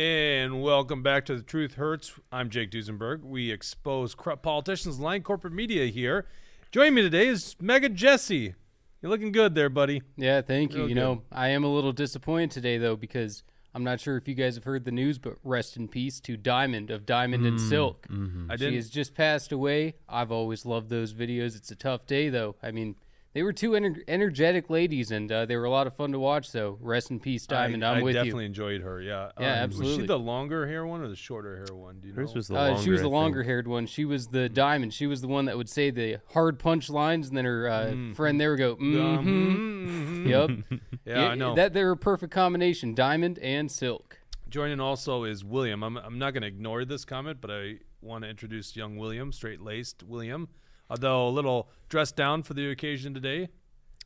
And welcome back to The Truth Hurts. I'm Jake Duesenberg. We expose corrupt politicians, lying corporate media here. Joining me today is MAGA Jesse. You're looking good there, buddy. Yeah, thank you. Real you good. know, I am a little disappointed today though because I'm not sure if you guys have heard the news, but rest in peace to Diamond of Diamond and mm, Silk. Mm-hmm. I She didn't. has just passed away. I've always loved those videos. It's a tough day though. I mean, they were two ener- energetic ladies, and uh, they were a lot of fun to watch. So rest in peace, Diamond. I, I'm I with definitely enjoyed her. Yeah. Yeah, Absolutely. Was she the longer hair one or the shorter hair one? Do you Hers know? was the Uh, longer. she was the longer haired one. She was the diamond. She was the one that would say the hard punch lines, and then her uh, friend there would go, mm-hmm. Um, Yep. yeah, I know. That they're a perfect combination, diamond and silk. Joining also is William. I'm, I'm not going to ignore this comment, but I want to introduce young William, straight laced William, although a little dressed down for the occasion today.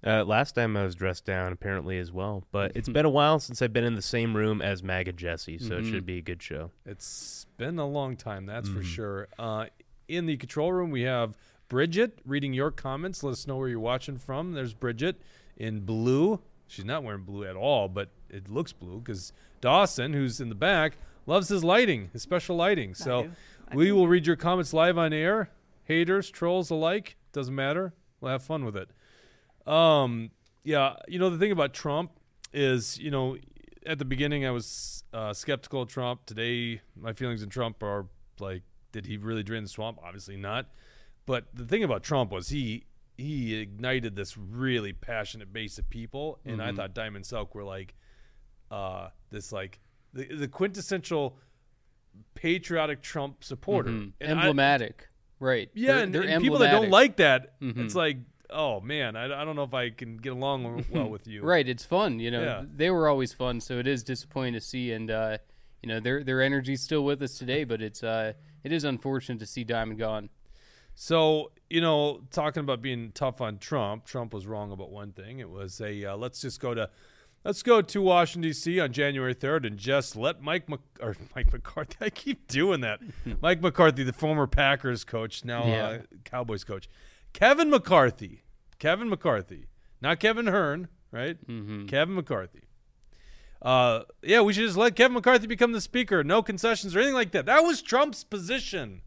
Uh, last time I was dressed down, apparently as well. But it's been a while since I've been in the same room as Maga Jesse, so it should be a good show. It's been a long time, that's for sure. Uh, in the control room, we have Bridget reading your comments. Let us know where you're watching from. There's Bridget in blue. She's not wearing blue at all, but it looks blue because Dawson, who's in the back, loves his lighting, his special lighting. So we will read your comments live on air. Haters, trolls alike, doesn't matter. We'll have fun with it. Um, yeah, you know the thing about Trump is, you know, at the beginning I was uh, skeptical of Trump. Today, my feelings in Trump are like, did he really drain the swamp? Obviously not. But the thing about Trump was he he ignited this really passionate base of people, and I thought Diamond Silk were like, uh, this like the, the quintessential patriotic Trump supporter. Mhm. And I- Emblematic. Right. yeah, They're- and, they're and people that don't like that, Mhm. it's like, oh man, I, I don't know if I can get along well with you. Right, it's fun. You know, Yeah. they were always fun, so it is disappointing to see, and uh, you know, their their energy's still with us today, but it's uh, it is unfortunate to see Diamond gone. So you know, talking about being tough on Trump, Trump was wrong about one thing. It was a uh, let's just go to let's go to Washington D.C. on January third and just let Mike Mc, or Mike McCarthy. I keep doing that. Mike McCarthy, the former Packers coach, now Yeah. uh, Cowboys coach, Kevin McCarthy, Kevin McCarthy, not Kevin Hern, right? Mm-hmm. Kevin McCarthy. Uh, yeah, we should just let Kevin McCarthy become the speaker. No concessions or anything like that. That was Trump's position.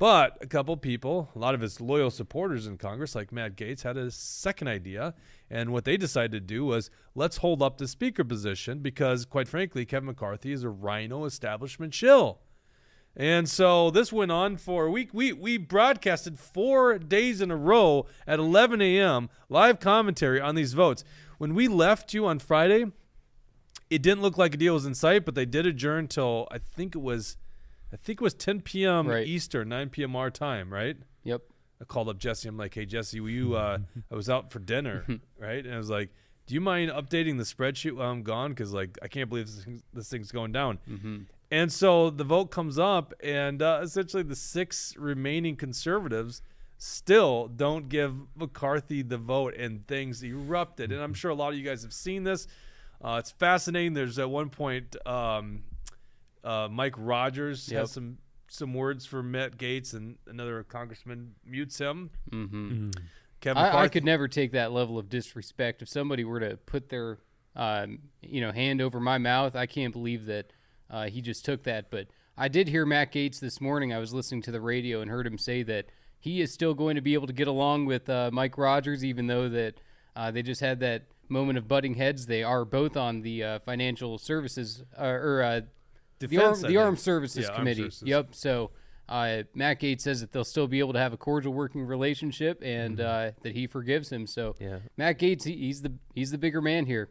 But a couple people, a lot of his loyal supporters in Congress, like Matt Gaetz, had a second idea. And what they decided to do was let's hold up the speaker position because, quite frankly, Kevin McCarthy is a rhino establishment shill. And so this went on for a week. We we broadcasted four days in a row at 11 a.m. live commentary on these votes. When we left you on Friday, it didn't look like a deal was in sight, but they did adjourn till I think it was, I think it was 10 p.m. Right. Eastern, 9 p.m. our time, right? Yep. I called up Jesse. I'm like, hey Jesse, will you? Uh, I was out for dinner, right? And I was like, do you mind updating the spreadsheet while I'm gone? Because like I can't believe this, thing, this thing's going down. Mm-hmm. And so the vote comes up, and uh, essentially the six remaining conservatives still don't give McCarthy the vote, and things erupted. And I'm sure a lot of you guys have seen this. Uh, it's fascinating. There's at one point um, uh, Mike Rogers Yep. has some some words for Matt Gaetz, and another congressman mutes him. Mm-hmm. Kevin I, I could never take that level of disrespect. If somebody were to put their, um, you know, hand over my mouth, I can't believe that uh, he just took that. But I did hear Matt Gaetz this morning. I was listening to the radio and heard him say that he is still going to be able to get along with uh, Mike Rogers, even though that uh, they just had that moment of butting heads. They are both on the uh, financial services uh, or the, Defense, arm, the. Armed Services Yeah, Armed Committee. Services. Yep. So uh, Matt Gaetz says that they'll still be able to have a cordial working relationship, and uh, that he forgives him. So Yeah. Matt Gaetz, he, he's the he's the bigger man here.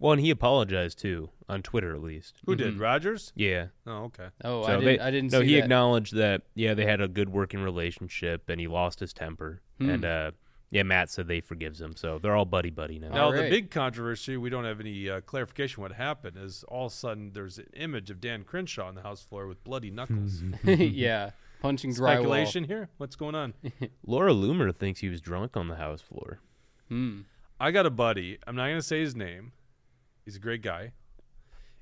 Well, and he apologized too on Twitter, at least. Who did Rogers? Yeah. Oh, okay. Oh, So I didn't I didn't No, see he that. acknowledged that. Yeah, they had a good working relationship, and he lost his temper. Hmm. And uh, yeah, Matt said they forgives him, so they're all buddy buddy now. Now, All the right. big controversy, we don't have any uh, clarification what happened, is all of a sudden there's an image of Dan Crenshaw on the House floor with bloody knuckles. yeah, punching drywall. Speculation here? What's going on? Laura Loomer thinks he was drunk on the house floor. Hmm. I got a buddy. I'm not going to say his name. He's a great guy.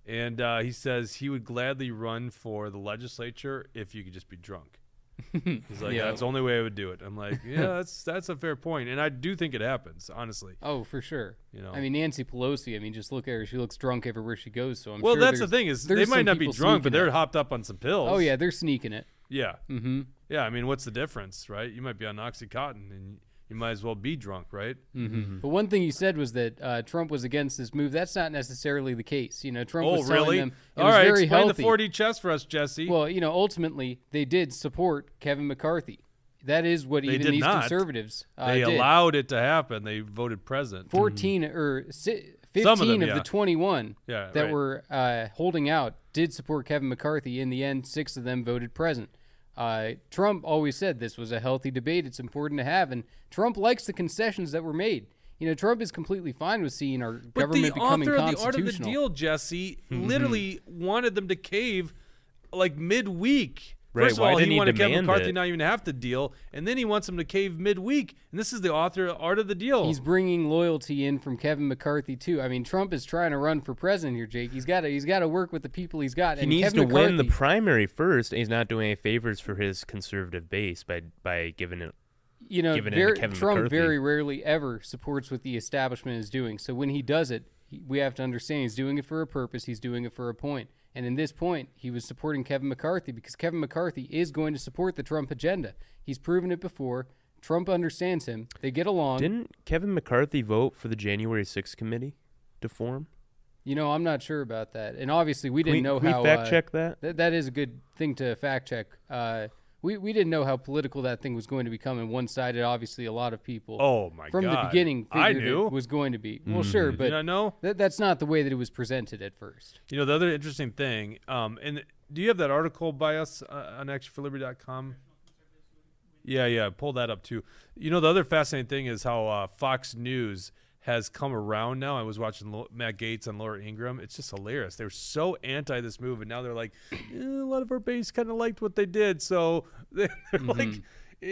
And uh, he says he would gladly run for the legislature if you could just be drunk. He's like, Yeah. that's the only way I would do it. I'm like, yeah, that's that's a fair point, and I do think it happens, honestly. Oh, for sure. You know, I mean, Nancy Pelosi. I mean, just look at her. She looks drunk everywhere she goes. So I'm well, sure that's the thing is they might not be drunk, but they're it. hopped up on some pills. Oh yeah, they're sneaking it. yeah, Mm-hmm. yeah. I mean, what's the difference, right? You might be on OxyContin, and you might as well be drunk, right? Mm-hmm. But one thing you said was that uh, Trump was against this move. That's not necessarily the case. You know, Trump Oh, was telling really? them it All was right, very explain healthy. the 4D chess for us, Jesse. Well, you know, ultimately they did support Kevin McCarthy. That is what They even these not. conservatives uh, they did. allowed it to happen. They voted present. 14 or si- 15 Some of of, yeah. the 21 Yeah, that right. were uh, holding out did support Kevin McCarthy. In the end, six of them voted present. Uh, Trump always said this was a healthy debate. It's important to have, and Trump likes the concessions that were made. You know, Trump is completely fine with seeing our But government the becoming author of the art of the deal, Jesse, Mm-hmm. literally wanted them to cave like midweek. Right, First of why all, he he wanted Kevin McCarthy it? not even have to deal, and then he wants him to cave midweek. And this is the author of art of the deal. He's bringing loyalty in from Kevin McCarthy too. I mean, Trump is trying to run for president here, Jake. He's got to he's got to work with the people he's got. He and needs Kevin to win the primary first, and he's not doing any favors for his conservative base by by giving it. you know, given in to very, Kevin Trump McCarthy. very rarely ever supports what the establishment is doing. So when he does it, he, we have to understand he's doing it for a purpose. He's doing it for a point. And in this point, he was supporting Kevin McCarthy because Kevin McCarthy is going to support the Trump agenda. He's proven it before. Trump understands him. They get along. Didn't Kevin McCarthy vote for the January 6th committee to form? you know, I'm not sure about that. And obviously, we didn't we, know we how. fact uh, check that? That, that is a good thing to fact check. Uh, we, we didn't know how political that thing was going to become and one sided. Obviously, a lot of people oh my from god! the beginning I knew. it was going to be. Well, sure, but I know? that, that's not the way that it was presented at first. You know the other interesting thing, um, and do you have that article by us uh, on actionforliberty.com? Yeah, yeah, pull that up too. You know the other fascinating thing is how uh, Fox News has come around now. I was watching Matt Gaetz and Laura Ingraham. It's just hilarious. They were so anti this move, and now they're like, eh, a lot of our base kind of liked what they did, so they're like.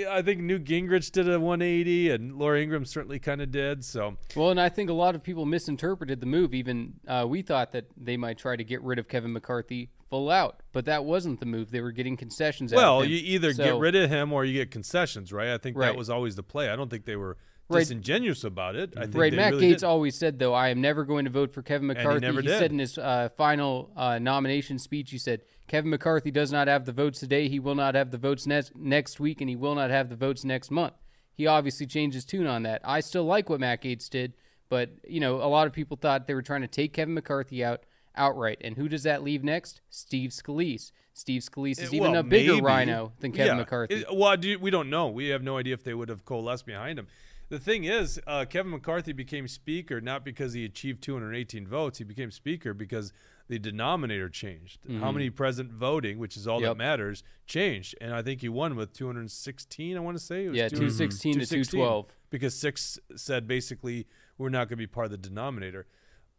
I think Newt Gingrich did a 180, and Laura Ingraham certainly kind of did. So Well, and I think a lot of people misinterpreted the move. Even uh, we thought that they might try to get rid of Kevin McCarthy full out, but that wasn't the move. They were getting concessions. Well, you either get rid of him or you get concessions, right? I think that was always the play. I don't think they were Right. disingenuous about it. I think Right, they Matt really Gaetz always said though, I am never going to vote for Kevin he McCarthy. he, did. said in his uh, final uh, nomination speech, he said, "Kevin McCarthy does not have the votes today. He will not have the votes next next week, and he will not have the votes next month." He obviously changed his tune on that. I still like what Matt Gaetz did, but you know, a lot of people thought they were trying to take Kevin McCarthy out outright. And who does that leave next? Steve Scalise. Steve Scalise is Eh, even well, a bigger maybe. rhino than Kevin Yeah. McCarthy. It- well, do, we don't know. We have no idea if they would have coalesced behind him. The thing is, uh, Kevin McCarthy became speaker not because he achieved 218 votes. He became speaker because the denominator changed. How many present voting, which is all that Mm-hmm. Matters, changed. And I think he won with 216, I want to say. It was yeah, two sixteen to two 216, twelve. Because six said basically we're not going to be part of the denominator.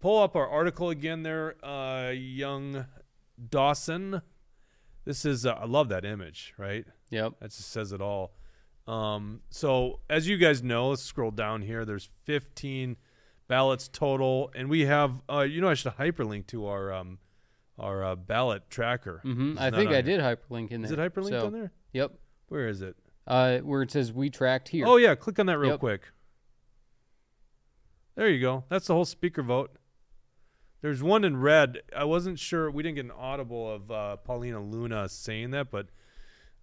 Pull up our article again there, uh, young Dawson. This is, uh, I love that image, right? Yep. That just says it all. Um, so as you guys know, let's scroll down here. There's 15 ballots total, and we have. Uh, you know, I should hyperlink to our um, our uh, ballot tracker. Mm-hmm. I think I here. did hyperlink in there. Is it hyperlinked So, on there? Yep. Where is it? Uh, where it says we tracked here. Oh yeah, click on that real Yep. quick. There you go. That's the whole speaker vote. There's one in red. I wasn't sure. We didn't get an audible of uh, Paulina Luna saying that, but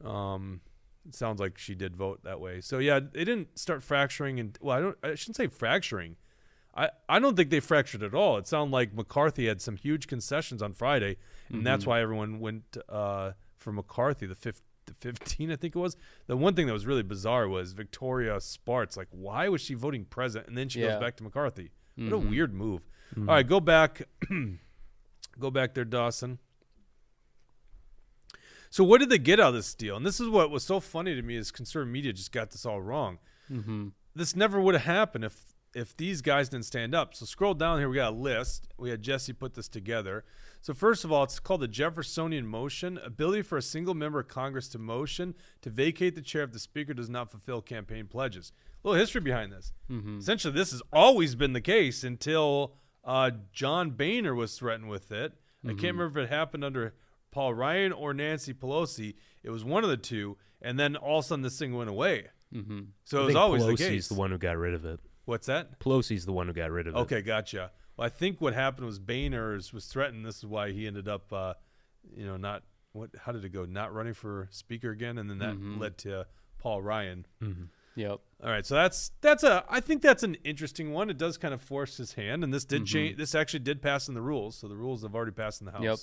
um, it sounds like she did vote that way. So yeah, they didn't start fracturing. And well, I don't. I shouldn't say fracturing. I, I don't think they fractured at all. It sounded like McCarthy had some huge concessions on Friday, and that's mm-hmm. why everyone went uh, for McCarthy. The fifth, the 15, I think it was. The one thing that was really bizarre was Victoria Spartz. Like, why was she voting present? And then she Yeah. goes back to McCarthy. What a mm-hmm. weird move. Mm-hmm. All right, go back. go back there, Dawson. So what did they get out of this deal? And this is what was so funny to me is conservative media just got this all wrong. Mm-hmm. This never would have happened if if these guys didn't stand up. So scroll down here. We got a list. We had Jesse put this together. So first of all, it's called the Jeffersonian motion: ability for a single member of Congress to motion to vacate the chair if the speaker does not fulfill campaign pledges. A little history behind this. Essentially, this has always been the case until uh, John Boehner was threatened with it. I can't remember if it happened under Paul Ryan or Nancy Pelosi. It was one of the two, and then all of a sudden this thing went away. Mm-hmm. So I it was think always Pelosi's the case. the one who got rid of it. What's that? Pelosi's the one who got rid of it. Okay, gotcha. Well, I think what happened was Boehner was threatened. This is why he ended up, uh, you know, not what? How did it go? Not running for speaker again, and then that Mhm. led to Paul Ryan. Yep. All right, so that's that's a. I think that's an interesting one. It does kind of force his hand, and this did change. This actually did pass in the rules, so the rules have already passed in the house. Yep.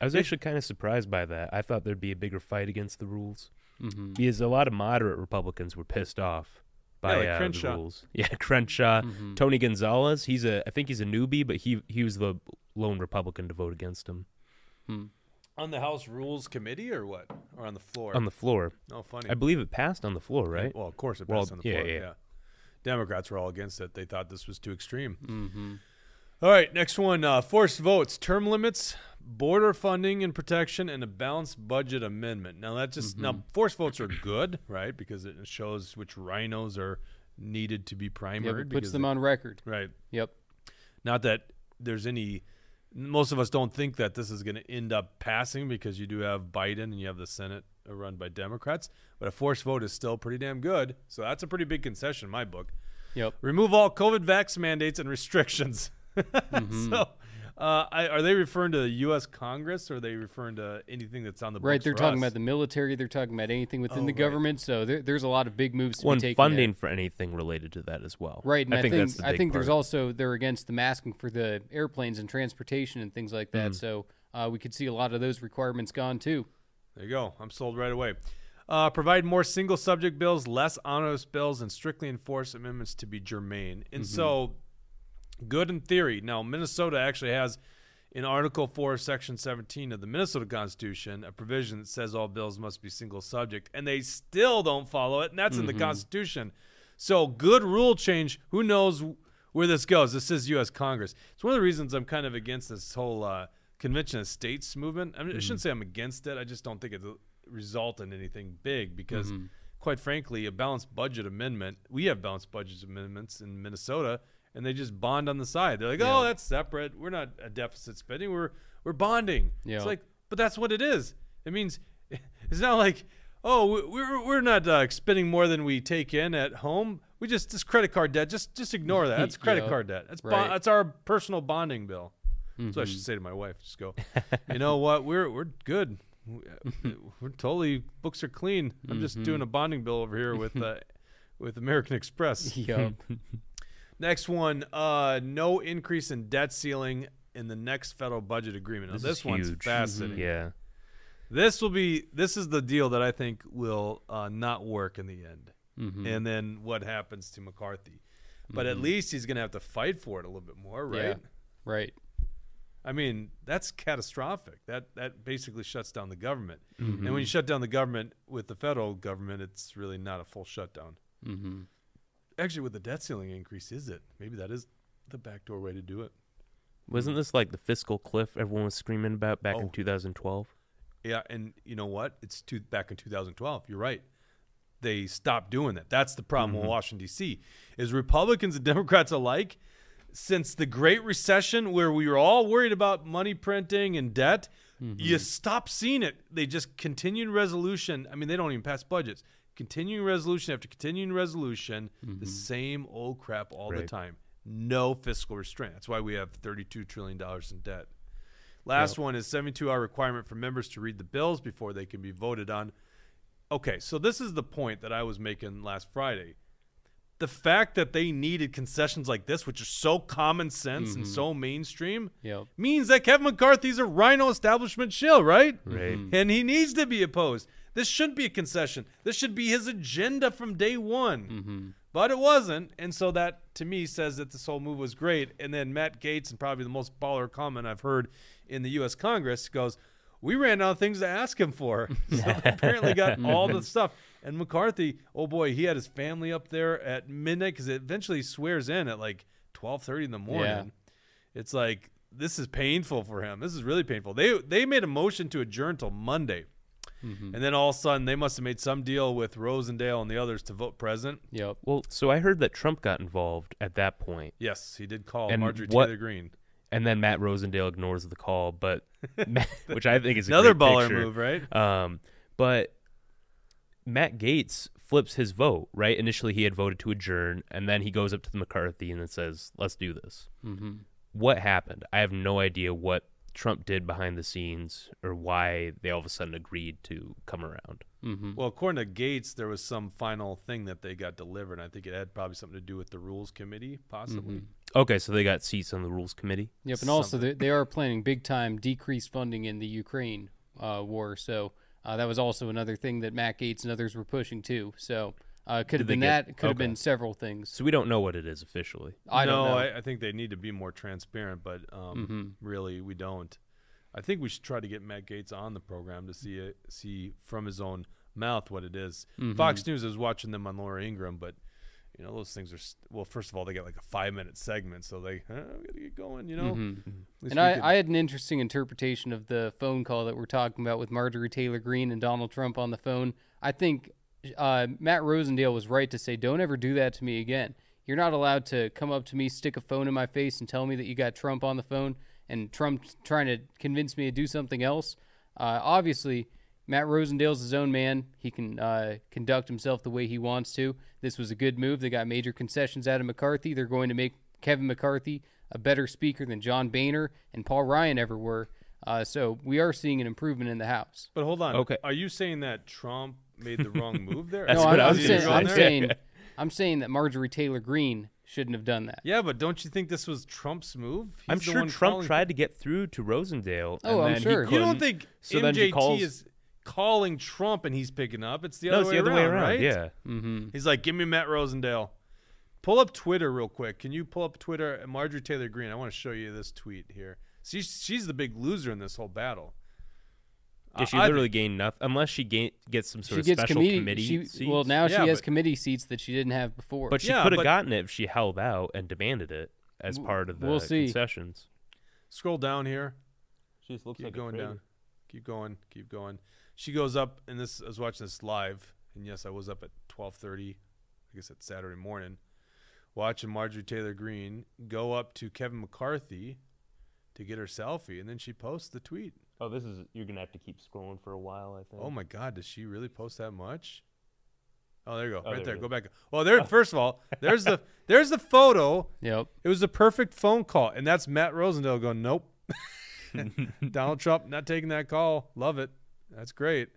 I was actually kind of surprised by that. I thought there'd be a bigger fight against the rules Mm-hmm. because a lot of moderate Republicans were pissed off by Yeah, like uh, the Crenshaw. rules. Yeah, Crenshaw, Mhm. Tony Gonzalez. He's a. I think he's a newbie, but he he was the lone Republican to vote against him On the House Rules Committee or what? Or on the floor? on the floor. oh, funny. I believe it passed on the floor, right? Well, of course it Well, passed on the yeah, floor. yeah. yeah. Democrats were all against it. They thought this was too extreme. Mm-hmm. All right, next one. Uh, forced votes, term limits, border funding and protection, and a balanced budget amendment. Now that just now forced votes are good, right? Because it shows which rhinos are needed to be Yep. primared. It puts them they- on record. right. Yep. Not that there's any. Most of us don't think that this is going to end up passing because you do have Biden and you have the Senate run by Democrats. But a forced vote is still pretty damn good. So that's a pretty big concession in my book. Yep. Remove all COVID vax mandates and restrictions. Mm-hmm. so, uh, I, are they referring to the U.S. Congress or are they referring to anything that's on the Right. They're talking us? about the military. They're talking about anything within Oh, the right. government. So there, there's a lot of big moves to One be taken. funding there. for anything related to that as well. Right, and I, I think, think, that's the I big think there's also they're against the masking for the airplanes and transportation and things like Mm. that. So uh, we could see a lot of those requirements gone too. There you go. I'm sold right away. Uh, provide more single subject bills, less onerous bills, and strictly enforce amendments to be germane. And so, good in theory. Now, Minnesota actually has, in Article 4, Section 17 of the Minnesota Constitution, a provision that says all bills must be single subject, and they still don't follow it, and that's in the mm-hmm. Constitution. So, good rule change. Who knows where this goes? This is U.S. Congress. It's one of the reasons I'm kind of against this whole uh, Convention of States movement. I, mean, I shouldn't mm. say I'm against it. I just don't think it'll result in anything big because, mm-hmm. quite frankly, a balanced budget amendment, we have balanced budget amendments in Minnesota, and they just bond on the side. They're like, oh, that's separate. We're not a deficit spending. We're we're bonding. Yeah. It's like, but that's what it is. It means it's not like, oh, we- we're we're not uh, spending more than we take in at home. We just this credit card debt. Just just ignore that. That's credit Yeah. card debt. That's Right. bon- that's our personal bonding bill. That's what I should say to my wife. Just go, you know what? We're we're good. We- We're totally books are clean. I'm just doing a bonding bill over here with uh, with American Express. Yep. Next one, uh, no increase in debt ceiling in the next federal budget agreement. Now, This this, one's huge. fascinating. Yeah. This will be this is the deal that I think will uh, not work in the end. Mhm. And then what happens to McCarthy? But at least he's going to have to fight for it a little bit more, right? Yeah. Right. I mean, that's catastrophic. That that basically shuts down the government. Mm-hmm. And when you shut down the government with the federal government, it's really not a full shutdown. Mm-hmm. Actually, with the debt ceiling increase, is it? Maybe that is the backdoor way to do it. Wasn't this like the fiscal cliff everyone was screaming about back Oh. in 2012? Yeah, and you know what? It's two, back in 2012. You're right. They stopped doing that. That's the problem with Washington D.C. is Republicans and Democrats alike. Since the Great Recession, where we were all worried about money printing and debt, you stop seeing it. They just continuing resolution. I mean, they don't even pass budgets. Continuing resolution after continuing resolution, the mm-hmm. same old crap all the time. No fiscal restraint. That's why we have $32 trillion in debt. Last one is 72 hour requirement for members to read the bills before they can be voted on. Okay, so this is the point that I was making last Friday. The fact that they needed concessions like this, which are so common sense and mm-hmm. so mainstream, Yep. means that Kevin McCarthy's a rhino establishment shill, right? Right. And he needs to be opposed. This shouldn't be a concession. This should be his agenda from day one. Mm-hmm. But it wasn't. And so that, to me, says that this whole move was great. And then Matt Gaetz, and probably the most baller comment I've heard in the U.S. Congress, goes, We ran out of things to ask him for. so apparently got mm-hmm. all the stuff. And McCarthy, oh boy, he had his family up there at midnight because it eventually swears in at like 12.30 in the morning. Yeah. It's like, this is painful for him. This is really painful. They they made a motion to adjourn till Monday. And then all of a sudden, they must have made some deal with Rosendale and the others to vote present. Yep. Well, so I heard that Trump got involved at that point, Yes, he did call And Marjorie what- Taylor Greene. and then Matt Rosendale ignores the call, but which I think is a Another great baller picture. move, right? Um, But Matt Gaetz flips his vote, right? Initially, he had voted to adjourn, and then he goes up to the McCarthy and then says, "Let's do this." Mm-hmm. What happened? I have no idea what Trump did behind the scenes or why they all of a sudden agreed to come around. Mm-hmm. Well, according to Gaetz, there was some final thing that they got delivered. I think it had probably something to do with the rules committee, possibly. Mhm. Okay, so they got seats on the rules committee. Yep, and also they, they are planning big time decreased funding in the Ukraine uh, war. So uh, that was also another thing that Matt Gaetz and others were pushing too. So uh, could Did have been get- that. Could have okay. been several things. So we don't know what it is officially. I no, don't know. I, I think they need to be more transparent, but um, Mhm. really, we don't. I think we should try to get Matt Gaetz on the program to see it, see from his own mouth what it is. Mhm. Fox News is watching them on Laura Ingraham, but you know those things are st- well. First of all, they got like a five minute segment, so they uh, we gotta get going. You know, Mhm. And I, could- I had an interesting interpretation of the phone call that we're talking about with Marjorie Taylor Greene and Donald Trump on the phone. I think uh, Matt Rosendale was right to say, "Don't ever do that to me again. You're not allowed to come up to me, stick a phone in my face, and tell me that you got Trump on the phone, and Trump trying to convince me to do something else." Uh, obviously, Matt Rosendale's his own man. He can uh, conduct himself the way he wants to. This was a good move. They got major concessions out of McCarthy. They're going to make Kevin McCarthy a better speaker than John Boehner and Paul Ryan ever were. Uh, so we are seeing an improvement in the House. But hold on. Okay. Are you saying that Trump made the wrong move there? That's no, what I'm, I I'm was saying, I'm say. saying, I'm saying that Marjorie Taylor Greene shouldn't have done that. Yeah, but don't you think this was Trump's move? He's I'm the sure one Trump calling- tried to get through to Rosendale. Oh, and I'm then sure. He You don't think So then MJT calls- is calling Trump and he's picking up? It's the No, other, it's way, the other around, way around. right? Yeah. Mm-hmm. He's like, "Give me Matt Rosendale." Pull up Twitter real quick. Can you pull up Twitter? Marjorie Taylor Greene. I want to show you this tweet here. See, she's the big loser in this whole battle. Yeah, she I- I literally gained nothing unless she gain, gets some sort She of gets special committee. committee she, seats. well, now Yeah, she has committee seats that she didn't have before. but she Yeah, could have gotten it if she held out and demanded it as W- part of the we'll see. concessions. Scroll down here. She just looks Keep going down. Keep going. Keep going. She goes up, and this I was watching this live, and yes, I was up at twelve thirty. I guess it's Saturday morning, watching Marjorie Taylor Greene go up to Kevin McCarthy to get her selfie, and then she posts the tweet. Oh, this is you're gonna have to keep scrolling for a while. I think. Oh my God, does she really post that much? Oh, there you go, Oh, right there there. Go back. Well, there. First of all, there's the there's the photo. yep. It was the perfect phone call, and that's Matt Rosendale going, "Nope." Donald Trump not taking that call. Love it. That's great.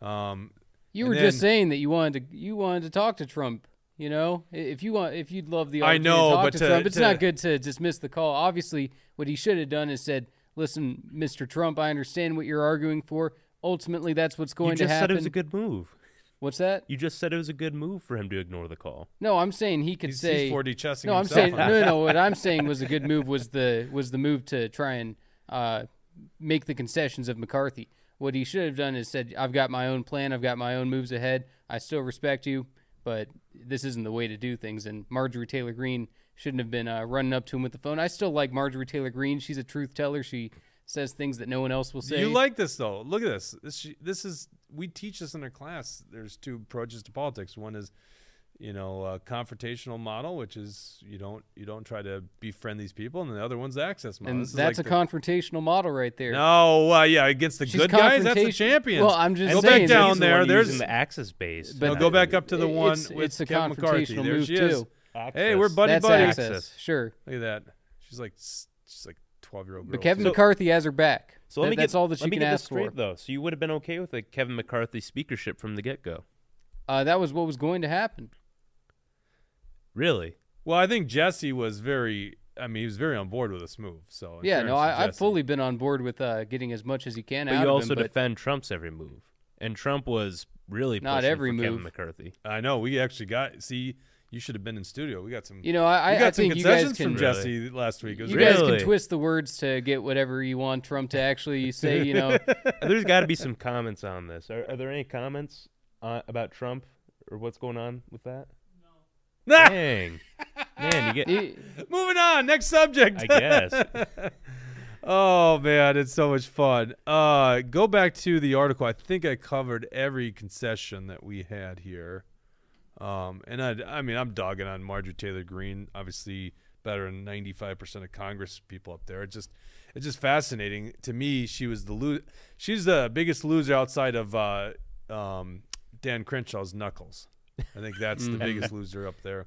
Um, You And were just saying that you wanted to you wanted to talk to Trump. You know, if you want, if you'd love the I opportunity know, to talk but to, to- Trump, it's to- not good to dismiss the call. Obviously, what he should have done is said, "Listen, Mr. Trump, I understand what you're arguing for. Ultimately, that's what's going to happen. you just said it was a good move. What's that? You just said it was a good move for him to ignore the call. No, I'm saying he could he's, say. he's 4D chessing no, I'm himself saying no, no, no. What I'm saying was a good move was the was the move to try and uh, make the concessions of McCarthy. What he should have done is said, "I've got my own plan. I've got my own moves ahead. I still respect you, but this isn't the way to do things." And Marjorie Taylor Greene shouldn't have been uh, running up to him with the phone. I still like Marjorie Taylor Greene. She's a truth teller. She says things that no one else will say. You like this though? Look at this. This this is we teach this in our class. There's two approaches to politics. One is, you know, a confrontational model, which is you don't you don't try to befriend these people, and the other one's the access model. and This is that's like a the- confrontational model right there. No, uh, yeah, against the She's good guys, that's the confrontation- champions. Well, I'm just Go saying back down He's the there. one There's using the access base. But- no, go back up to the It- one it's- with it's a Kevin McCarthy. confrontational There move, she is. too. Hey, we're buddy that's buddy. access. Access. Sure. Look at that. She's like she's like twelve year old girl. But Kevin too. McCarthy has her back. So let That- me that's get, all that let she me can get this ask straight, for. though. So you would have been okay with a Kevin McCarthy speakership from the get go? Uh, that was what was going to happen. Really? Well, I think Jesse was very. I mean, he was very on board with this move. So yeah, no, I, I've fully been on board with uh, getting as much as he can But out you of also him. But defend Trump's every move, and Trump was really Not pushing every for Kevin. McCarthy. I know. We actually got. See, you should have been in studio. We got some. you know, I, got I some think you guys concessions can from Really? Jesse last week. It was you great. guys can twist the words to get whatever you want Trump to actually say. You know, There's got to be some comments on this. Are, are there any comments uh, about Trump or what's going on with that? No. Dang, man, you get. He- Moving on. Next subject. I guess. oh man, it's so much fun. Uh, go back to the article. I think I covered every concession that we had here. Um, and I, I mean, I'm dogging on Marjorie Taylor Greene. Obviously, better than 95 percent of Congress people up there. It just, it's just fascinating to me. She was the lo- She's the biggest loser outside of uh, um, Dan Crenshaw's knuckles. I think that's the biggest loser up there.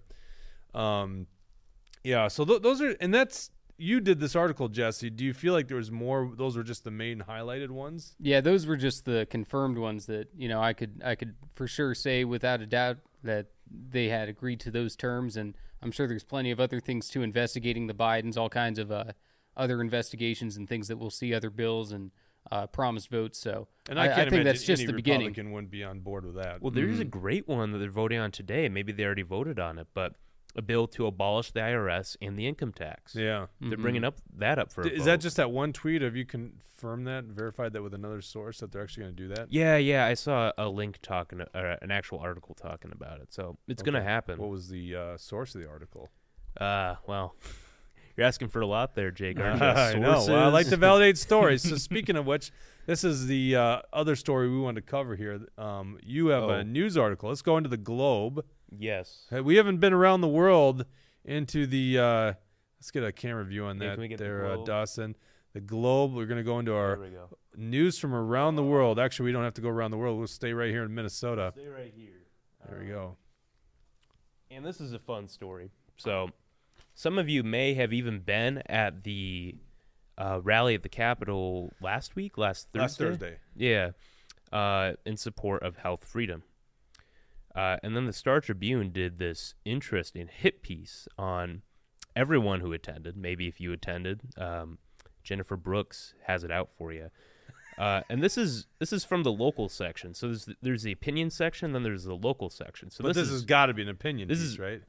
Um, yeah. So th- those are, and that's you did this article, Jesse. Do you feel like there was more? Those were just the main highlighted ones. Yeah, those were just the confirmed ones that you know I could I could for sure say without a doubt that they had agreed to those terms, and I'm sure there's plenty of other things too, investigating the Bidens, all kinds of uh, other investigations and things that we'll see other bills and uh, promised votes. So And I, I, can't think that's just any the beginning. Republican wouldn't be on board with that. Well, there's a great one that they're voting on today. Maybe they already voted on it, but a bill to abolish the IRS and the income tax. yeah. They're bringing up that up for. a D- Is that just that one tweet? Have you confirmed that, verified that with another source that they're actually going to do that? Yeah, yeah. I saw a link talking, uh, an actual article talking about it. So it's gonna happen. What was the uh, source of the article? Uh, well, you're asking for a lot there, Jake. Aren't you? I know. Well, I like to validate stories. So speaking of which, this is the uh, other story we wanted to cover here. Um, you have Oh. a news article. Let's go into the Globe. Yes. Hey, We haven't been around the world into the. Uh, let's get a camera view on that get the there, uh, Dawson. The Globe. We're going to go into our go. news from around the world. Actually, we don't have to go around the world. We'll stay right here in Minnesota. Stay right here. There we go. And this is a fun story. So, some of you may have even been at the uh, rally at the Capitol last week, last Thursday. Last Thursday. Yeah, uh, in support of health freedom. Uh, and then the Star Tribune did this interesting hit piece on everyone who attended. Maybe if you attended, um, Jennifer Brooks has it out for you. Uh, and this is this is from the local section. So there's the, there's the opinion section, then there's the local section. So But this, is has got to be an opinion this piece, is- right?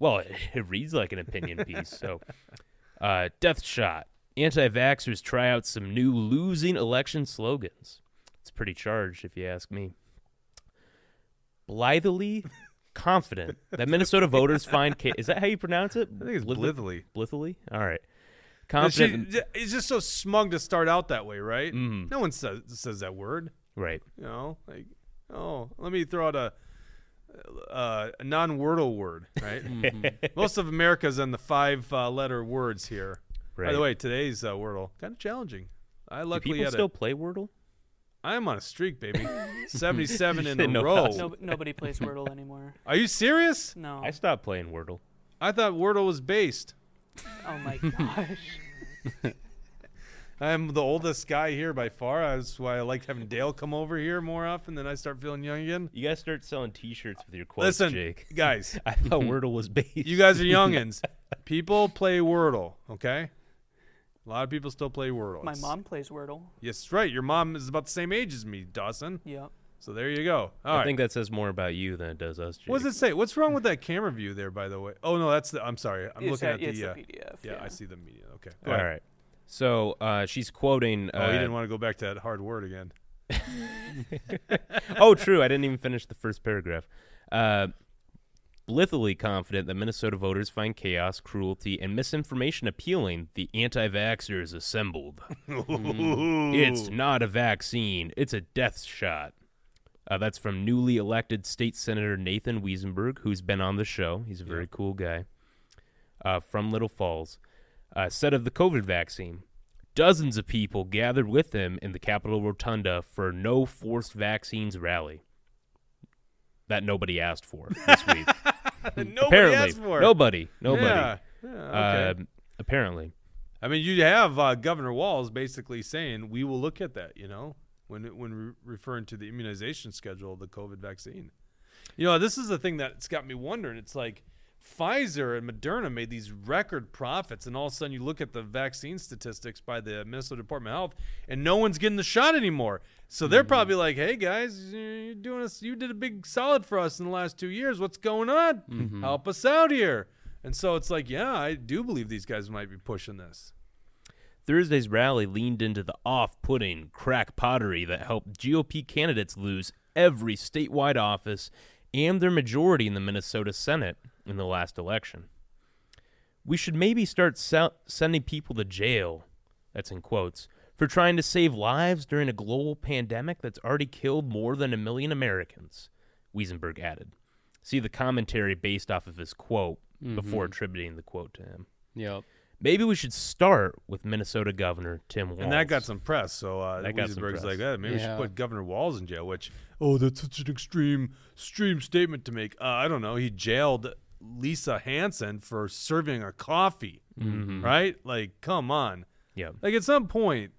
well, it, it reads like an opinion piece. So, uh, death shot. Anti vaxxers try out some new losing election slogans. It's pretty charged, if you ask me. Blithely confident that Minnesota voters find. Ca- Is that how you pronounce it? I think it's Blith- blithely. Blithely? All right. But she- Confident. it's just so smug to start out that way, right? Mhm. No one says says that word. right. You know, like, oh, let me throw out a uh, a non-wordle word, right? Most of America's in the five-letter words here. Right. By the way, today's uh, wordle kind of challenging. I Do luckily people had still a, play Wordle? I'm on a streak, baby. Seventy-seven in a Didn't row. No, nobody plays Wordle anymore. Are you serious? No. I stopped playing Wordle. I thought Wordle was based. oh my gosh. I'm the oldest guy here by far. That's why I like having Dale come over here more often. Then I start feeling young again. You guys start selling T-shirts with your quotes, Listen, Jake. guys, I thought Wordle was based. you guys are youngins. People play Wordle, okay? A lot of people still play Wordle. My It's- mom plays Wordle. Yes, right. Your mom is about the same age as me, Dawson. Yep. So there you go. All I right. think that says more about you than it does us, Jake. what does it say? What's wrong with that camera view there, by the way? Oh no, that's the. I'm sorry. I'm it's looking a, at the. it's uh, a PDF. yeah, I see the media. Okay. Go All ahead. right. So uh, she's quoting. Oh, Uh, you didn't want to go back to that hard word again. oh, true. I didn't even finish the first paragraph. Uh, blithely confident that Minnesota voters find chaos, cruelty, and misinformation appealing, the anti-vaxxers assembled. It's not a vaccine; it's a death shot. Uh, that's from newly elected state senator Nathan Wesenberg, who's been on the show. He's a very cool guy uh, from Little Falls. Uh, said of the COVID vaccine, dozens of people gathered with him in the Capitol Rotunda for no forced vaccines rally. That nobody asked for this week. Nobody apparently, asked for it. nobody, nobody. Yeah. Yeah, okay. Um, apparently, I mean, you have uh, Governor Walz basically saying we will look at that. You know, when when re- referring to the immunization schedule of the COVID vaccine. You know, this is the thing that's got me wondering. It's like Pfizer and Moderna made these record profits, and all of a sudden you look at the vaccine statistics by the Minnesota Department of Health, and no one's getting the shot anymore. So they're mm-hmm. probably like, "Hey guys, you're doing us. You did a big solid for us in the last two years. What's going on? Mm-hmm. Help us out here." And so it's like, yeah, I do believe these guys might be pushing this. Thursday's rally leaned into the off-putting crack pottery that helped GOP candidates lose every statewide office and their majority in the Minnesota Senate in the last election. We should maybe start sel- sending people to jail, that's in quotes, for trying to save lives during a global pandemic that's already killed more than a million Americans, Wesenberg added. See the commentary based off of his quote before attributing the quote to him. Yep. Maybe we should start with Minnesota Governor Tim Walz. And that got some press. So uh, That got some Weisberg's like, eh, maybe we should put Governor Walz in jail. Which, oh, that's such an extreme, extreme statement to make. Uh, I don't know. He jailed Lisa Hanson for serving a coffee, Mhm. right? Like, come on. Yeah. Like at some point,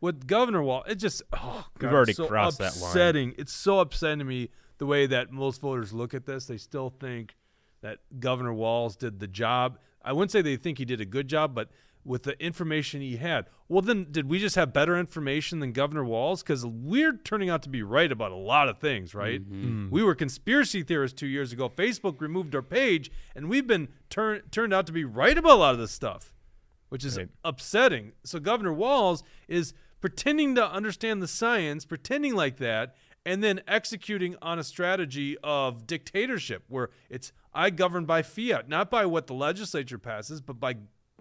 with Governor Wall, it just oh, We've already it's so crossed that line. upsetting. It's so upsetting to me the way that most voters look at this. They still think that Governor Walz did the job. I wouldn't say they think he did a good job, but with the information he had, well, then did we just have better information than Governor Walz? Because we're turning out to be right about a lot of things, right? Mm-hmm. We were conspiracy theorists two years ago. Facebook removed our page, and we've been turn, turned out to be right about a lot of this stuff which is Right. upsetting. So Governor Walz is pretending to understand the science, pretending like that, and then executing on a strategy of dictatorship where it's I govern by fiat, not by what the legislature passes, but by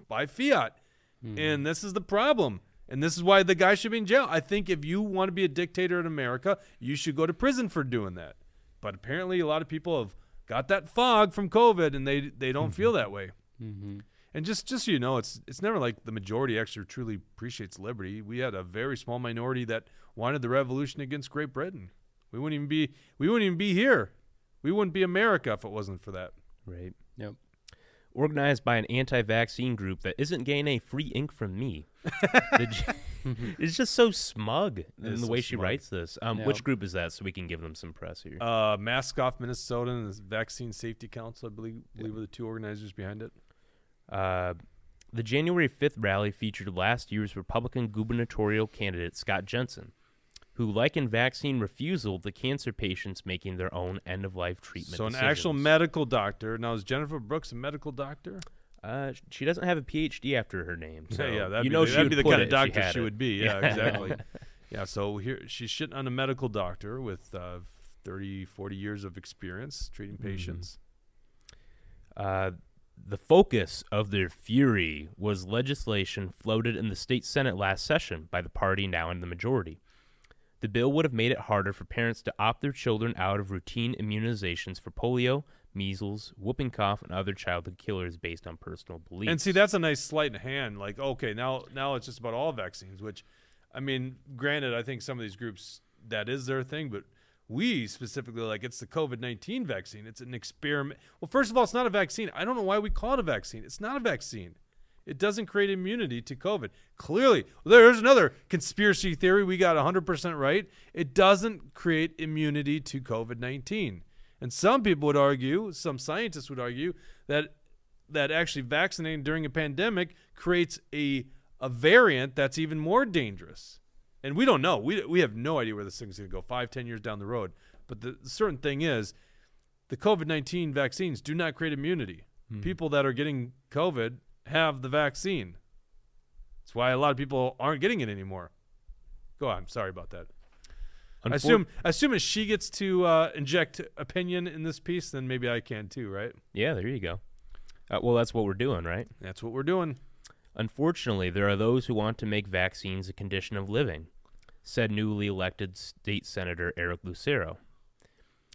by fiat. And this is the problem. And this is why the guy should be in jail. I think if you want to be a dictator in America, you should go to prison for doing that. But apparently a lot of people have got that fog from COVID and they they don't feel that way. Mm-hmm. And just just so you know, it's it's never like the majority actually truly appreciates liberty. We had a very small minority that wanted the revolution against Great Britain. We wouldn't even be we wouldn't even be here. We wouldn't be America if it wasn't for that. Right. Yep. Organized by an anti-vaccine group that isn't getting any free ink from me. It's just so smug in the so way she smug. writes this. Um, Yeah. Which group is that? So we can give them some press here. Uh, Mask Off Minnesota and the Vaccine Safety Council, I believe, believe are the two organizers behind it. Uh, the January 5th rally featured last year's Republican gubernatorial candidate Scott Jensen, who likened vaccine refusal to cancer patients making their own end-of-life treatment. So an actual medical doctor. Now is Jennifer Brooks a medical doctor? Uh, she doesn't have a PhD after her name. So yeah, yeah, you know the, she that'd be the kind of doctor had she would be. Yeah, exactly. yeah, so here she's shitting on a medical doctor with uh, 30, 40 years of experience treating Mm-hmm. patients. Uh, the focus of their fury was legislation floated in the state senate last session by the party now in the majority. The bill would have made it harder for parents to opt their children out of routine immunizations for polio, measles, whooping cough, and other childhood killers based on personal beliefs. And see, that's a nice sleight in hand. Like, okay, now now it's just about all vaccines. Which, I mean, granted, I think some of these groups that is their thing, but we specifically like it's the COVID nineteen vaccine. It's an experiment. Well, first of all, it's not a vaccine. I don't know why we call it a vaccine. It's not a vaccine. It doesn't create immunity to COVID. Clearly, there's another conspiracy theory we got 100% right. It doesn't create immunity to COVID 19. And some people would argue, some scientists would argue, that that actually vaccinating during a pandemic creates a a variant that's even more dangerous. And we don't know. We we have no idea where this thing's going to go five, ten years down the road. But the certain thing is, the COVID nineteen vaccines do not create immunity. Hmm. People that are getting COVID have the vaccine. That's why a lot of people aren't getting it anymore. Go on. Sorry about that. I Unfor- assume, I assume if she gets to uh, inject opinion in this piece, then maybe I can too, right? Yeah, there you go. Uh, well, that's what we're doing, right? That's what we're doing. Unfortunately, there are those who want to make vaccines a condition of living, said newly elected State Senator Eric Lucero.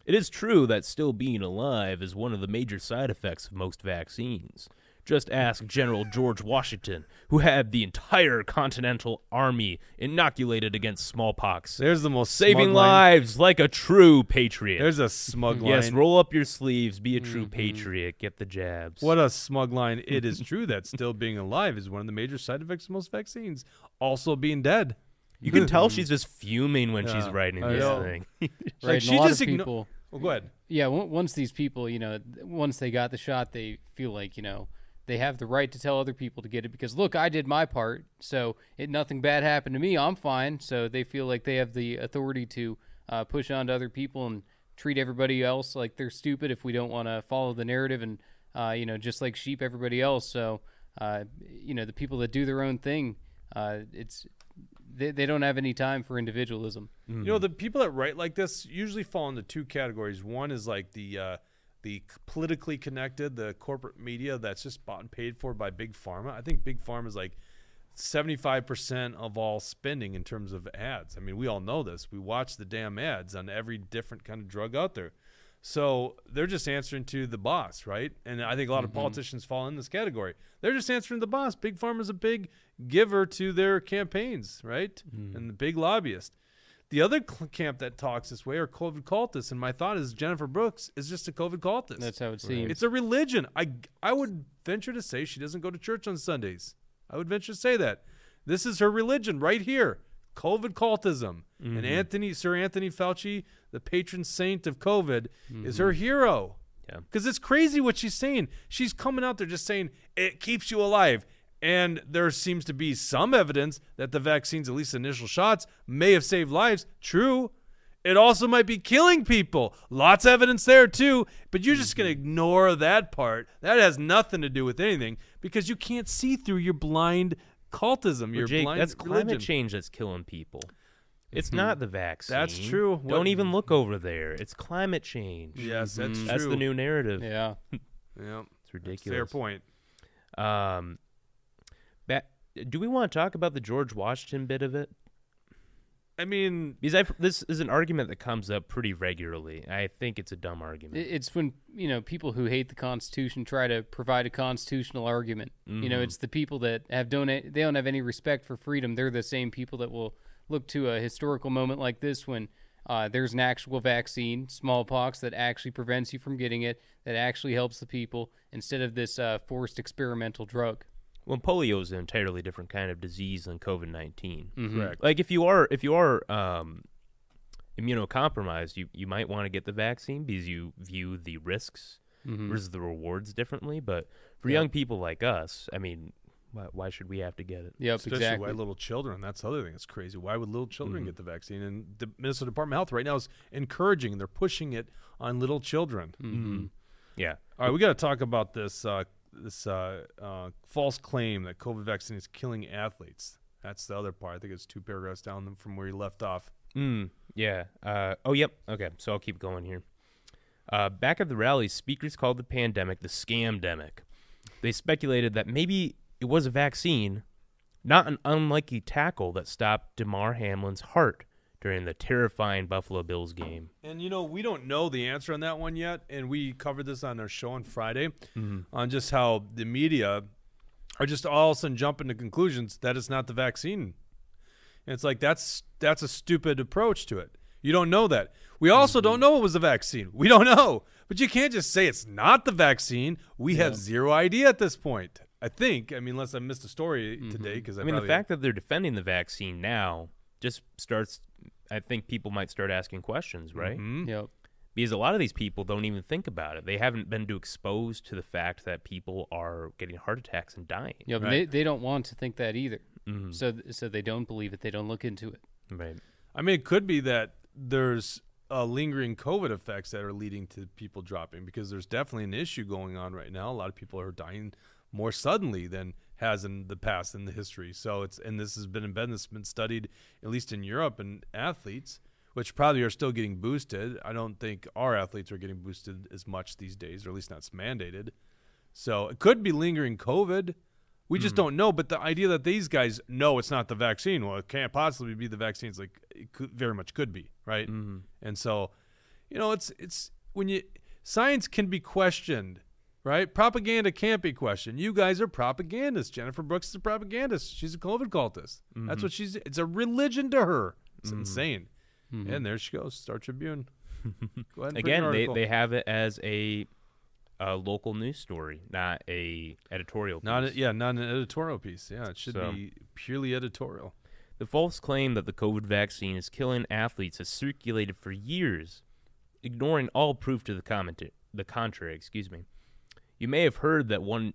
It is true that still being alive is one of the major side effects of most vaccines. Just ask General George Washington, who had the entire Continental Army inoculated against smallpox, There's the most saving smug line. lives like a true patriot. There's a smug line. yes, roll up your sleeves, be a true mm-hmm. patriot, get the jabs. What a smug line. It is true that still being alive is one of the major side effects of most vaccines. Also being dead. You can tell mm-hmm. she's just fuming when she's writing I this know. thing. Right. Like, and she just of igno- people. Well, go ahead. Yeah, once these people, you know, once they got the shot, they feel like, you know, they have the right to tell other people to get it because look, I did my part, so it nothing bad happened to me. I'm fine. So they feel like they have the authority to uh, push on to other people and treat everybody else like they're stupid if we don't want to follow the narrative and uh, you know just like sheep everybody else. So uh, you know the people that do their own thing, uh, it's they, they don't have any time for individualism. You Mm-hmm. know, the people that write like this usually fall into two categories. One is like the uh, the politically connected, the corporate media that's just bought and paid for by big pharma. I think big pharma is like seventy five percent of all spending in terms of ads. I mean, we all know this. We watch the damn ads on every different kind of drug out there. So they're just answering to the boss, right? And I think a lot of mm-hmm. politicians fall in this category. They're just answering the boss. Big Pharma's a big giver to their campaigns, right? Mm. And the big lobbyist. The other cl- camp that talks this way are COVID cultists, and my thought is Jennifer Brooks is just a COVID cultist. That's how it seems. It's a religion. I I would venture to say she doesn't go to church on Sundays. I would venture to say that. This is her religion right here. COVID cultism. And mm-hmm. Anthony Sir Anthony Fauci, the patron saint of COVID, is mm-hmm. her hero. Yeah. Because it's crazy what she's saying. She's coming out there just saying it keeps you alive. And there seems to be some evidence that the vaccines, at least initial shots, may have saved lives. True. It also might be killing people. Lots of evidence there too. But you're just going to mm-hmm. ignore that part. That has nothing to do with anything because you can't see through your blind cultism. Your Jake, blind that's climate change that's killing people. It's mm-hmm. not the vaccine. That's true. Don't What- even look over there. It's climate change. Yes, that's true. That's the new narrative. yeah. Yeah, It's that's ridiculous. fair point. Um, ba- do we want to talk about the George Washington bit of it? I mean, Because I've, this is an argument that comes up pretty regularly. I think it's a dumb argument. It's when you know people who hate the Constitution try to provide a constitutional argument. You know, it's the people that have don't they don't have any respect for freedom. They're the same people that will look to a historical moment like this when uh, there's an actual vaccine, smallpox, that actually prevents you from getting it, that actually helps the people instead of this uh, forced experimental drug. Well, polio is an entirely different kind of disease than COVID 19 Mm-hmm. correct. Like if you are if you are um, immunocompromised, you you might want to get the vaccine because you view the risks versus the rewards differently. But for young people like us, I mean, why, why should we have to get it? Yep, Especially exactly. why little children. That's the other thing that's crazy. Why would little children get the vaccine? And the Minnesota Department of Health right now is encouraging. They're pushing it on little children. Mm-hmm. Yeah. All right, we got to talk about this uh, this uh, uh, false claim that COVID vaccine is killing athletes. That's the other part. I think it's two paragraphs down from where you left off. Mm, yeah. Uh, oh, yep. Okay, so I'll keep going here. Uh, back at the rally, speakers called the pandemic the scamdemic. They speculated that maybe it was a vaccine, not an unlikely tackle that stopped Damar Hamlin's heart during the terrifying Buffalo Bills game. And you know, we don't know the answer on that one yet, and we covered this on our show on Friday mm-hmm. on just how the media are just all of a sudden jumping to conclusions that it's not the vaccine. And it's like that's that's a stupid approach to it. You don't know that. We also don't know it was the vaccine. We don't know. But you can't just say it's not the vaccine. We have zero idea at this point. I think. I mean, unless I missed a story mm-hmm. today because I mean, the fact that they're defending the vaccine now just starts. I think people might start asking questions, right? Yep. because a lot of these people don't even think about it. They haven't been too exposed to the fact that people are getting heart attacks and dying. Yeah, Right. they, they don't want to think that either. So so they don't believe it. They don't look into it. Right. I mean, it could be that there's uh, lingering COVID effects that are leading to people dropping because there's definitely an issue going on right now. A lot of people are dying more suddenly than has in the past in the history. So it's and this has been been this has been studied at least in Europe and athletes, which probably are still getting boosted. I don't think our athletes are getting boosted as much these days, or at least not mandated. So it could be lingering COVID. We just hmm. don't know. But the idea that these guys know it's not the vaccine, well, it can't possibly be the vaccine. It's like it could, very much could be, right? Mm-hmm. And so, you know, it's it's when you science can be questioned, right? Propaganda can't be questioned. You guys are propagandists. Jennifer Brooks is a propagandist. She's a COVID cultist. That's mm-hmm. what she's. It's a religion to her. It's mm-hmm. insane. Mm-hmm. And there she goes, Star Tribune. Go ahead Again, they, they have it as a, a local news story, not a editorial. Piece. Not a, yeah, not an editorial piece. Yeah, it should So- be purely editorial. The false claim that the COVID vaccine is killing athletes has circulated for years, ignoring all proof to the comment the contrary. Excuse me. You may have heard that one,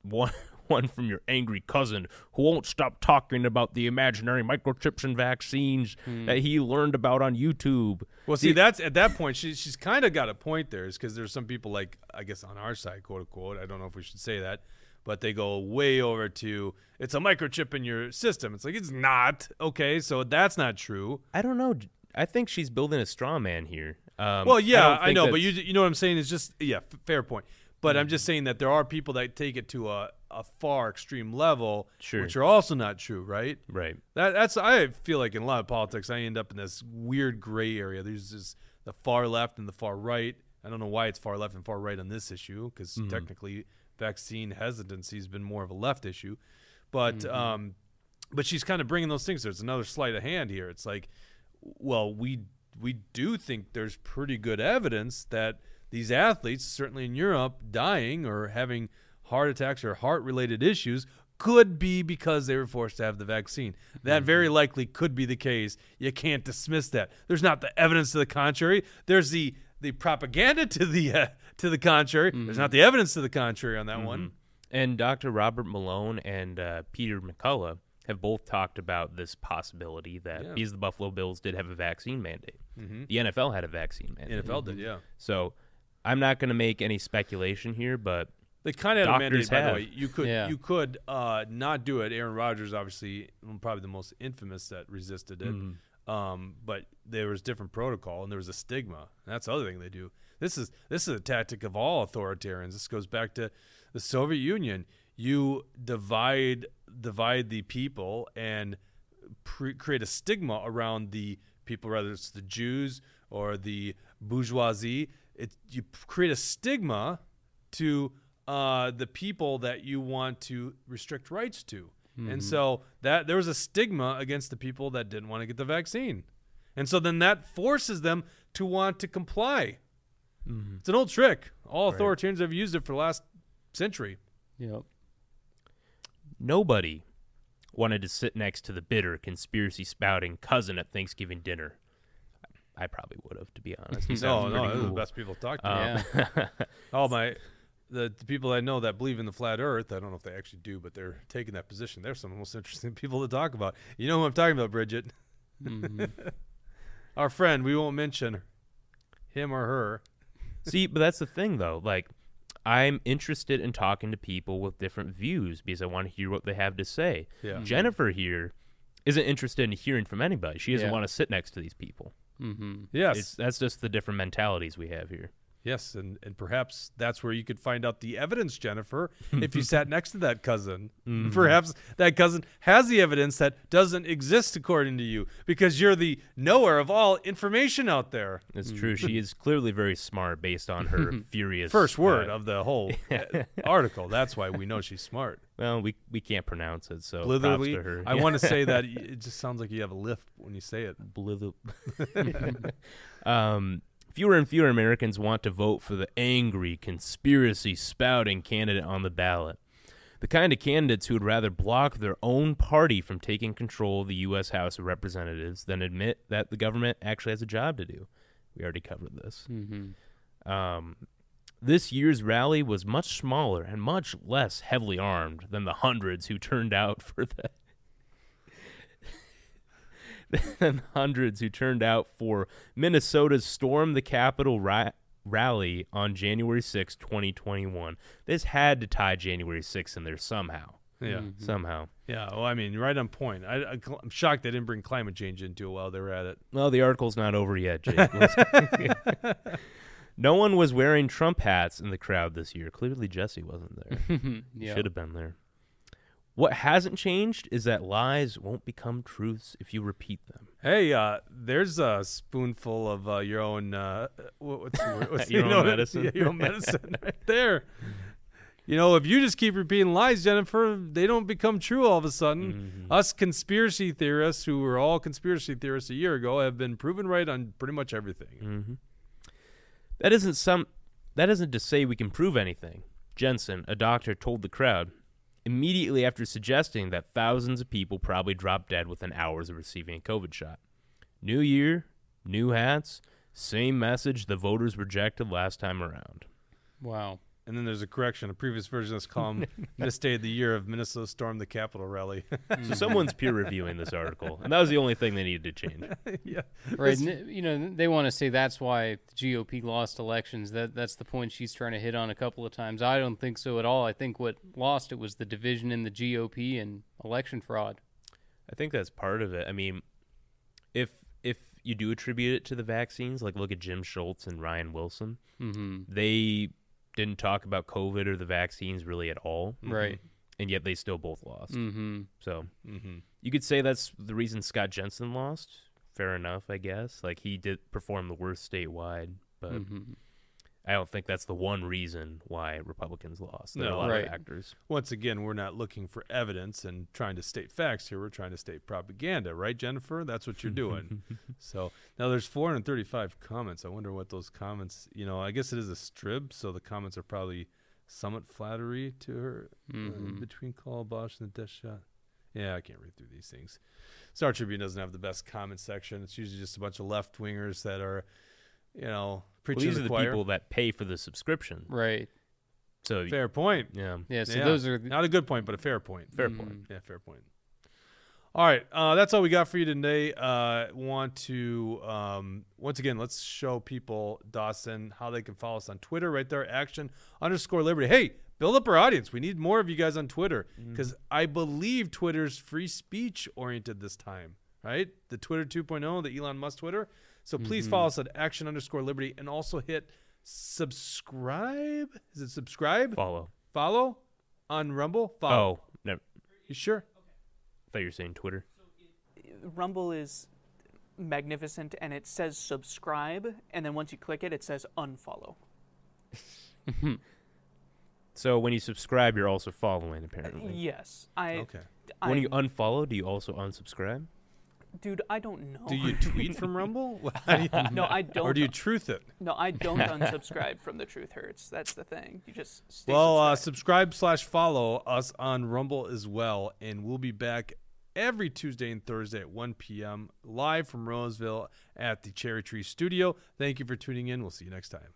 one, one from your angry cousin who won't stop talking about the imaginary microchips and vaccines that he learned about on YouTube. Well, see, that's at that point she she's kind of got a point there, is because there's some people like I guess on our side, quote unquote. I don't know if we should say that, but they go way over to it's a microchip in your system. It's like it's not okay, so that's not true. I don't know. I think she's building a straw man here. Um, Well, yeah, don't I, know, but you you know what I'm saying is just yeah, f- fair point. But I'm just saying that there are people that take it to a, a far extreme level, Sure. which are also not true, right? right. That, that's I feel like in a lot of politics, I end up in this weird gray area. There's just the far left and the far right. I don't know why it's far left and far right on this issue because Mhm. technically vaccine hesitancy has been more of a left issue, but Mhm. um, but she's kind of bringing those things. There's another sleight of hand here. It's like, well, we we do think there's pretty good evidence that these athletes, certainly in Europe, dying or having heart attacks or heart related issues could be because they were forced to have the vaccine. That very likely could be the case. You can't dismiss that. There's not the evidence to the contrary. There's the the propaganda to the uh, to the contrary. There's not the evidence to the contrary on that one. And Dr. Robert Malone and uh, Peter McCullough have both talked about this possibility that Yeah. because the Buffalo Bills did have a vaccine mandate, Mhm. the NFL had a vaccine mandate. NFL did, yeah. So I'm not going to make any speculation here, but They kind of had a mandate, Doctors by the way. You could Yeah. you could uh, not do it. Aaron Rodgers, obviously, mm, probably the most infamous that resisted it. Um, but there was different protocol, and there was a stigma. That's the other thing they do. This is this is a tactic of all authoritarians. This goes back to the Soviet Union. You divide divide the people and pre- create a stigma around the people, whether it's the Jews or the bourgeoisie. It you create a stigma to uh, the people that you want to restrict rights to, and so that there was a stigma against the people that didn't want to get the vaccine, and so then that forces them to want to comply. It's an old trick. All authoritarians have used it for the last century. Yep. nobody wanted to sit next to the bitter conspiracy spouting cousin at Thanksgiving dinner. I probably would have, to be honest. He No, sounds no, pretty the cool. best people to talk to. Um, All my the, the people I know that believe in the flat Earth, I don't know if they actually do, but they're taking that position. They're some of the most interesting people to talk about. You know who I'm talking about, Bridget? Mhm. Our friend. We won't mention him or her. See, but that's the thing, though. Like, I'm interested in talking to people with different views because I want to hear what they have to say. Yeah. Jennifer here isn't interested in hearing from anybody. She doesn't Yeah. want to sit next to these people. Mhm. Yes. It's, that's just the different mentalities we have here. yes, and and perhaps that's where you could find out the evidence, Jennifer, if you sat next to that cousin. Perhaps that cousin has the evidence that doesn't exist according to you because you're the knower of all information out there. It's true. She is clearly very smart based on her furious First word uh, of the whole uh, article. That's why we know she's smart. Well, we we can't pronounce it, so props Blitherly. to her. I want to say that it just sounds like you have a lift when you say it. Blither. um, fewer and fewer Americans want to vote for the angry, conspiracy spouting candidate on the ballot. The kind of candidates who would rather block their own party from taking control of the U.S. House of Representatives than admit that the government actually has a job to do. We already covered this. Mhm. Um, this year's rally was much smaller and much less heavily armed than the hundreds who turned out for the than the hundreds who turned out for Minnesota's Storm the Capitol ra- rally on January 6, 2021. This had to tie January 6 in there somehow. Yeah. Mm-hmm. Somehow. Yeah. Well, I mean, right on point. I, I, I'm shocked they didn't bring climate change into it while they were at it. Well, the article's not over yet, Jake. Let's- no one was wearing Trump hats in the crowd this year. Clearly, Jesse wasn't there. yeah. Should have been there. What hasn't changed is that lies won't become truths if you repeat them. Hey, uh, there's a spoonful of uh, your own. Uh, what, what's the? What's, Your own know, medicine. Yeah, your own medicine, right there. You know, if you just keep repeating lies, Jennifer, they don't become true all of a sudden. Us conspiracy theorists, who were all conspiracy theorists a year ago, have been proven right on pretty much everything. Mm-hmm. That isn't some. That isn't to say we can prove anything. Jensen, a doctor, told the crowd immediately after suggesting that thousands of people probably dropped dead within hours of receiving a COVID shot. New year, new hats, same message the voters rejected last time around. Wow. And then there's a correction. A previous version of this column misstated the year of Minnesota stormed the Capitol rally. So someone's peer reviewing this article, and that was the only thing they needed to change. yeah. Right. n- you know, they want to say that's why the GOP lost elections. That that's the point she's trying to hit on a couple of times. I don't think so at all. I think what lost it was the division in the GOP and election fraud. I think that's part of it. I mean, if if you do attribute it to the vaccines, like look at Jim Schultz and Ryan Wilson, Mm-hmm. they didn't talk about COVID or the vaccines really at all, Right. and yet they still both lost. Mm-hmm. So Mm-hmm. you could say that's the reason Scott Jensen lost. Fair enough, I guess. Like he did perform the worst statewide, but Mm-hmm. I don't think that's the one reason why Republicans lost. There are No. a lot Right. of factors. Once again, we're not looking for evidence and trying to state facts here. We're trying to state propaganda, right, Jennifer? That's what you're doing. so now there's 435 comments. I wonder what those comments. You know, I guess it is a strip, so the comments are probably somewhat flattery to her. uh, Mhm. between call Bosch and the death shot. Yeah, I can't read through these things. Star Tribune doesn't have the best comment section. It's usually just a bunch of left wingers that are, you know, Well, these to are the, the choir. people that pay for the subscription. Right. So Fair point. yeah, Yeah. So Yeah. those are. The, Not a good point, but a fair point. fair Mm. point. Yeah, fair point. All right, uh, that's all we got for you today. Uh, want to um, once again let's show people Dawson how they can follow us on Twitter right there, action underscore liberty. Hey, build up our audience. We need more of you guys on Twitter because I believe Twitter's free speech oriented this time, right? The Twitter 2.0, the Elon Musk Twitter. So please mm-hmm. follow us at action underscore liberty and also hit subscribe. Is it subscribe? Follow. Follow on Rumble. Follow. Oh, no, You sure? I thought you were saying Twitter. Rumble is magnificent and it says subscribe and then once you click it it says unfollow. So when you subscribe, you're also following. Apparently, Yes. I Okay. when you unfollow, do you also unsubscribe? Dude, I don't know. Do you tweet from Rumble? You- No, I don't. or do you truth it? No, I don't unsubscribe from the Truth Hurts. That's the thing. You just stay Well, uh, subscribe slash follow us on Rumble as well, and we'll be back every Tuesday and Thursday at 1 p.m. live from Roseville at the Cherry Tree Studio. Thank you for tuning in. We'll see you next time.